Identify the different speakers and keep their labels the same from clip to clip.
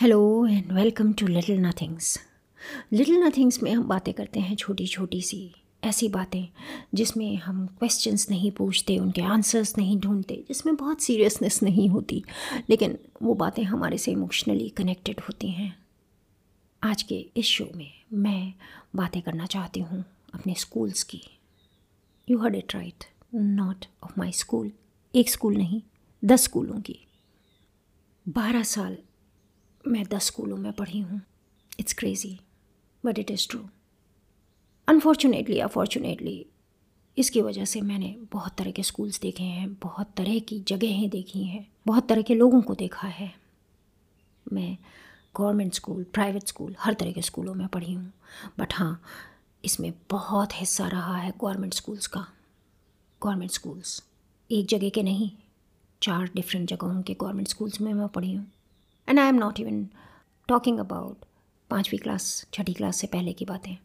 Speaker 1: Hello and welcome to little nothings little nothings में हम बातें करते हैं छोटी छोटी सी, ऐसी बातें, जिसमें हम क्वेश्चंस नहीं पूछते, उनके आंसर्स नहीं ढूंढते, जिसमें बहुत सीरियसनेस नहीं होती, लेकिन वो बातें हमारे से इमोशनली कनेक्टेड होती हैं। आज के इस शो में मैं बातें करना चाहती हूँ अपने स्कूल्स की। You heard it right not of my school एक स्कूल नहीं, दस स्कूलों की। बारह साल मैं दस स्कूलों में पढ़ी हूँ। It's crazy but it is true unfortunately fortunately इसकी वजह से मैंने बहुत तरह के स्कूल्स देखे हैं, बहुत तरह की जगहें देखी हैं, बहुत तरह के लोगों को देखा है। मैं गवर्नमेंट स्कूल प्राइवेट स्कूल हर तरह के स्कूलों में पढ़ी हूँ। बट हाँ इसमें बहुत हिस्सा रहा है गवर्नमेंट स्कूल्स का। गवर्नमेंट स्कूल्स एक जगह के नहीं, चार डिफरेंट जगहों के गवर्नमेंट स्कूल्स में मैं पढ़ी हूँ। And I am not even talking about पाँचवीं क्लास छठी क्लास से पहले की बातें।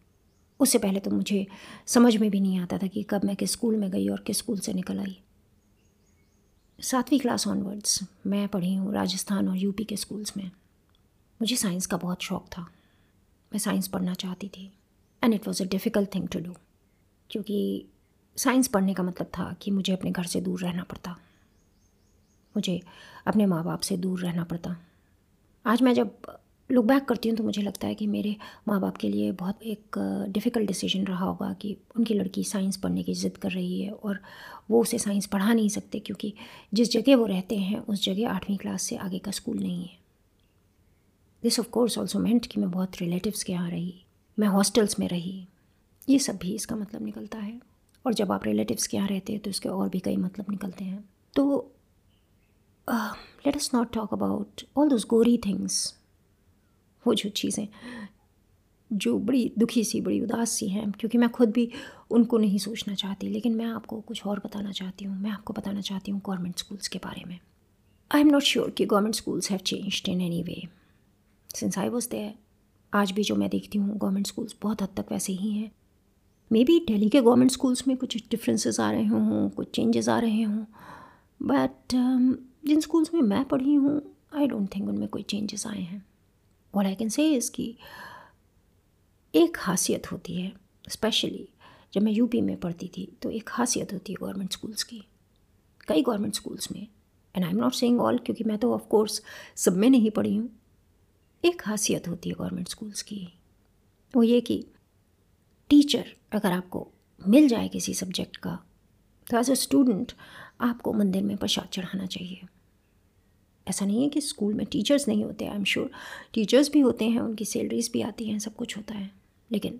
Speaker 1: उससे पहले तो मुझे समझ में भी नहीं आता था कि कब मैं किस स्कूल में गई और किस स्कूल से निकल आई। सातवीं क्लास ऑनवर्ड्स मैं पढ़ी हूँ राजस्थान और यूपी के स्कूल्स में। मुझे साइंस का बहुत शौक़ था। मैं साइंस पढ़ना चाहती थी। And it was a difficult thing to do क्योंकि साइंस पढ़ने का मतलब था कि मुझे अपने घर से दूर रहना पड़ता। मुझे अपने माँ बाप से दूर रहना पड़ता। आज मैं जब लुक बैक करती हूँ तो मुझे लगता है कि मेरे माँ बाप के लिए बहुत एक डिफ़िकल्ट डिसीज़न रहा होगा कि उनकी लड़की साइंस पढ़ने की ज़िद कर रही है और वो उसे साइंस पढ़ा नहीं सकते क्योंकि जिस जगह वो रहते हैं, उस जगह आठवीं क्लास से आगे का स्कूल नहीं है। This of course also meant कि मैं बहुत रिलेटिव्स के यहाँ रही, मैं हॉस्टल्स में रही। ये सब भी इसका मतलब निकलता है और जब आप रिलेटिव्स के यहाँ रहते हैं तो इसके और भी कई मतलब निकलते हैं। तो let us not talk about all those gory things वो जो चीज़ें, जो बड़ी दुखी सी, बड़ी उदास सी हैं, क्योंकि मैं खुद भी उनको नहीं सोचना चाहती, लेकिन मैं आपको कुछ और बताना चाहती हूँ। मैं आपको बताना चाहती हूँ गवर्नमेंट स्कूल्स के बारे में। आई एम नॉट श्योर कि government schools have changed in any way since I was there आज भी जो मैं देखती हूँ गवर्नमेंट स्कूल्स बहुत हद तक वैसे ही हैं। मे बी डेली के गवर्नमेंट स्कूल्स में कुछ डिफरेंसेस आ रहे हों, कुछ चेंजेस आ रहे हों बट जिन स्कूल्स में मैं पढ़ी हूँ आई डोंट थिंक उनमें कोई चेंजेस आए हैं। और आई कैन से इसकी एक खासियत होती है स्पेशली जब मैं यूपी में पढ़ती थी तो एक खासियत होती है गवर्नमेंट स्कूल्स की। कई गवर्नमेंट स्कूल्स में and I am not saying all क्योंकि मैं तो ऑफ़ कोर्स सब में नहीं पढ़ी हूँ, एक खासियत होती है गवर्नमेंट स्कूल्स की। वो ये कि टीचर अगर आपको मिल जाए किसी सब्जेक्ट का तो एज अ स्टूडेंट आपको मंदिर में प्रसाद चढ़ाना चाहिए। ऐसा नहीं है कि स्कूल में टीचर्स नहीं होते आई एम श्योर टीचर्स भी होते हैं, उनकी सैलरीज भी आती हैं, सब कुछ होता है। लेकिन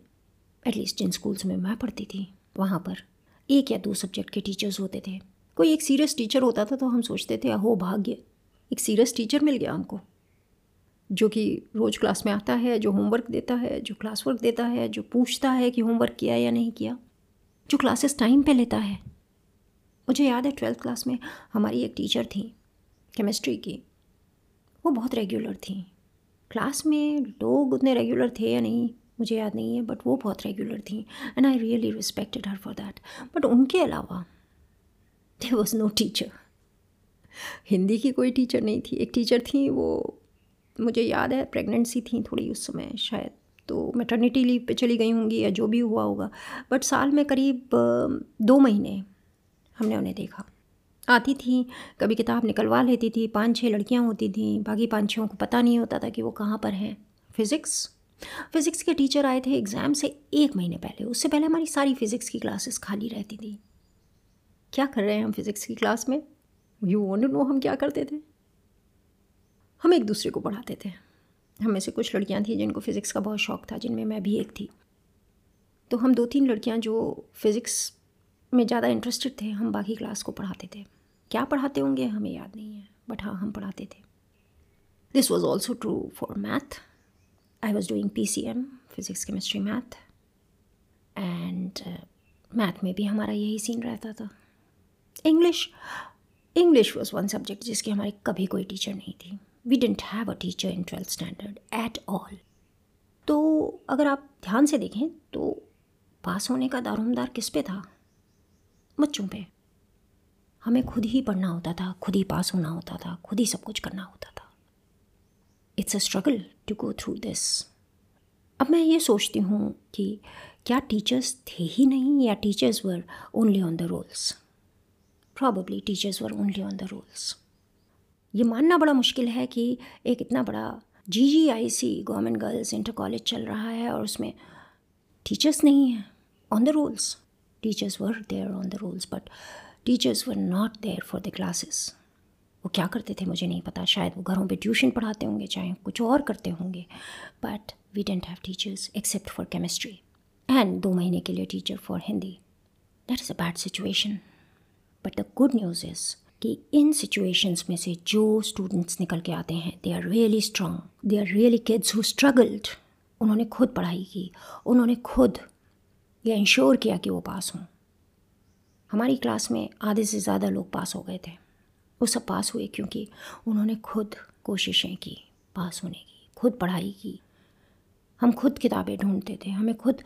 Speaker 1: एटलीस्ट जिन स्कूल्स में मैं पढ़ती थी, वहाँ पर एक या दो सब्जेक्ट के टीचर्स होते थे। कोई एक सीरियस टीचर होता था तो हम सोचते थे, अहो, भाग्य, एक सीरियस टीचर मिल गया हमको, जो कि रोज़ क्लास में आता है, जो होमवर्क देता है, जो क्लास वर्क देता है, जो पूछता है कि होमवर्क किया या नहीं किया, जो क्लासेस टाइम पे लेता है। मुझे याद है ट्वेल्थ क्लास में हमारी एक टीचर थी केमिस्ट्री की, वो बहुत रेगुलर थी। क्लास में लोग उतने रेगुलर थे या नहीं, मुझे याद नहीं है बट वो बहुत रेगुलर थी and I really respected her for that but उनके अलावा there was no teacher Hindi की कोई टीचर नहीं थी। एक टीचर थी, वो मुझे याद है प्रेगनेंसी थी थोड़ी उस समय शायद तो मैटर्निटी लीव पे चली गई होंगी या जो भी हुआ होगा। बट साल में करीब दो महीने हमने उन्हें देखा। आती थी। कभी किताब निकलवा लेती थी पाँच छः लड़कियाँ होती थी, बाकी पाँच छः को पता नहीं होता था कि वो कहाँ पर हैं। फ़िज़िक्स? फ़िज़िक्स के टीचर आए थे एग्ज़ाम से एक महीने पहले। उससे पहले हमारी सारी फ़िज़िक्स की क्लासेस खाली रहती थी। क्या कर रहे हैं हम फ़िज़िक्स की क्लास में? यू वॉन्ट नो हम क्या करते थे? हम एक दूसरे को पढ़ाते थे। हम में से कुछ लड़कियाँ थी जिनको फ़िज़िक्स का बहुत शौक़ था, जिनमें मैं भी एक थी। तो हम दो तीन लड़कियाँ जो फ़िज़िक्स में ज़्यादा इंटरेस्टेड थे, हम बाकी क्लास को पढ़ाते थे। क्या पढ़ाते होंगे हमें याद नहीं है बट हाँ हम पढ़ाते थे। This was also true for math I was doing P C M physics chemistry math and math में भी हमारा यही सीन रहता था। English English was one subject जिसकी हमारी कभी कोई टीचर नहीं थी। We didn't have a teacher in twelfth standard at all तो अगर आप ध्यान से देखें तो पास होने का दारोमदार किस पे था? बच्चों पे। हमें खुद ही पढ़ना होता था, खुद ही पास होना होता था, खुद ही सब कुछ करना होता था। It's a struggle to go through this अब मैं ये सोचती हूँ कि क्या टीचर्स थे ही नहीं या teachers were only on the rolls probably teachers were only on the rolls ये मानना बड़ा मुश्किल है कि एक इतना बड़ा G G I C government girls inter college चल रहा है और उसमें टीचर्स नहीं हैं on the rules teachers were there on the rules but teachers were not there for the classes वो क्या करते थे मुझे नहीं पता। शायद वो घरों पे ट्यूशन पढ़ाते होंगे, चाहे कुछ और करते होंगे। But we didn't have teachers except for chemistry and दो महीने के लिए teacher for Hindi. That is a bad situation but the good news is कि इन सिचुएशंस में से जो स्टूडेंट्स निकल के आते हैं they are really strong they are really kids who struggled उन्होंने खुद पढ़ाई की। उन्होंने खुद ये इंश्योर किया कि वो पास हों। हमारी क्लास में आधे से ज़्यादा लोग पास हो गए थे। वो सब पास हुए क्योंकि उन्होंने खुद कोशिशें की, पास होने की, खुद पढ़ाई की। हम खुद किताबें ढूंढते थे। हमें खुद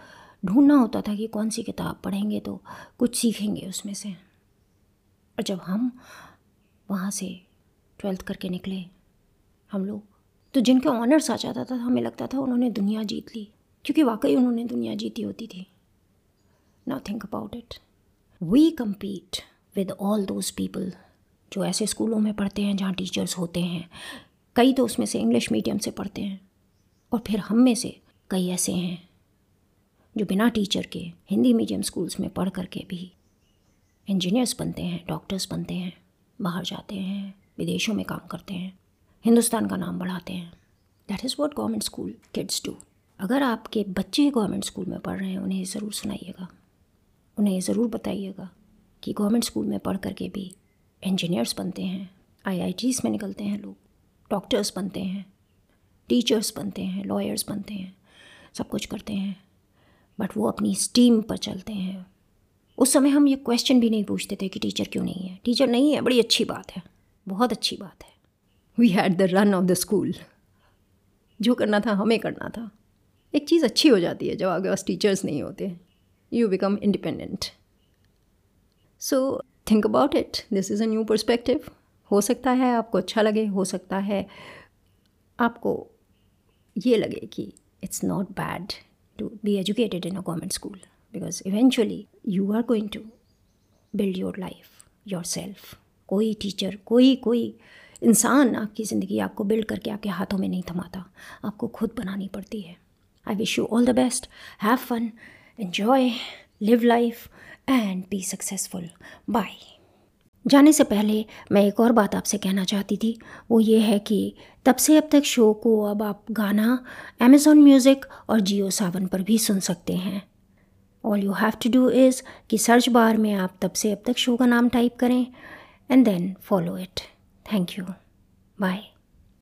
Speaker 1: ढूंढना होता था कि कौन सी किताब पढ़ेंगे तो कुछ सीखेंगे उसमें से। और जब हम वहाँ से ट्वेल्थ करके निकले, हम लोग तो जिनके ऑनर्स आ जाता था, हमें लगता था उन्होंने दुनिया जीत ली। क्योंकि वाकई उन्होंने दुनिया जीती होती थी। Now think about it we compete with all those people जो ऐसे स्कूलों में पढ़ते हैं, जहाँ टीचर्स होते हैं। कई तो उसमें से इंग्लिश मीडियम से पढ़ते हैं। और फिर हम में से कई ऐसे हैं जो बिना टीचर के हिंदी मीडियम स्कूल्स में पढ़ करके भी इंजीनियर्स बनते हैं डॉक्टर्स बनते हैं, बाहर जाते हैं, विदेशों में काम करते हैं, हिंदुस्तान का नाम बढ़ाते हैं। That is what government school kids do अगर आपके बच्चे गवर्नमेंट स्कूल में पढ़ रहे हैं, उन्हें ज़रूर सुनाइएगा। उन्हें ये ज़रूर बताइएगा कि गवर्नमेंट स्कूल में पढ़ करके भी इंजीनियर्स बनते हैं आईआईटीज़ में निकलते हैं लोग डॉक्टर्स बनते हैं टीचर्स बनते हैं लॉयर्स बनते हैं, सब कुछ करते हैं बट वो अपनी स्टीम पर चलते हैं। उस समय हम ये क्वेश्चन भी नहीं पूछते थे कि टीचर क्यों नहीं है। टीचर नहीं है, बड़ी अच्छी बात है, बहुत अच्छी बात है। We had the run of the school जो करना था, हमें करना था। एक चीज़ अच्छी हो जाती है जब आपके पास टीचर्स नहीं होते। You become independent so think about it this is a new perspective हो सकता है आपको अच्छा लगे, हो सकता है आपको ये लगे कि not bad to be educated in a government school because eventually you are going to build your life your self कोई टीचर कोई कोई इंसान आपकी ज़िंदगी आपको बिल्ड करके आपके हाथों में नहीं थमाता। आपको खुद बनानी पड़ती है। I wish you all the best have fun enjoy live life and be successful bye जाने से पहले मैं एक और बात आपसे कहना चाहती थी। वो ये है कि तब से अब तक शो को अब आप गाना अमेज़ोन म्यूज़िक और जियो सावन पर भी सुन सकते हैं। All you have to do is कि सर्च बार में आप तब से अब तक शो का नाम टाइप करें and then follow it thank you bye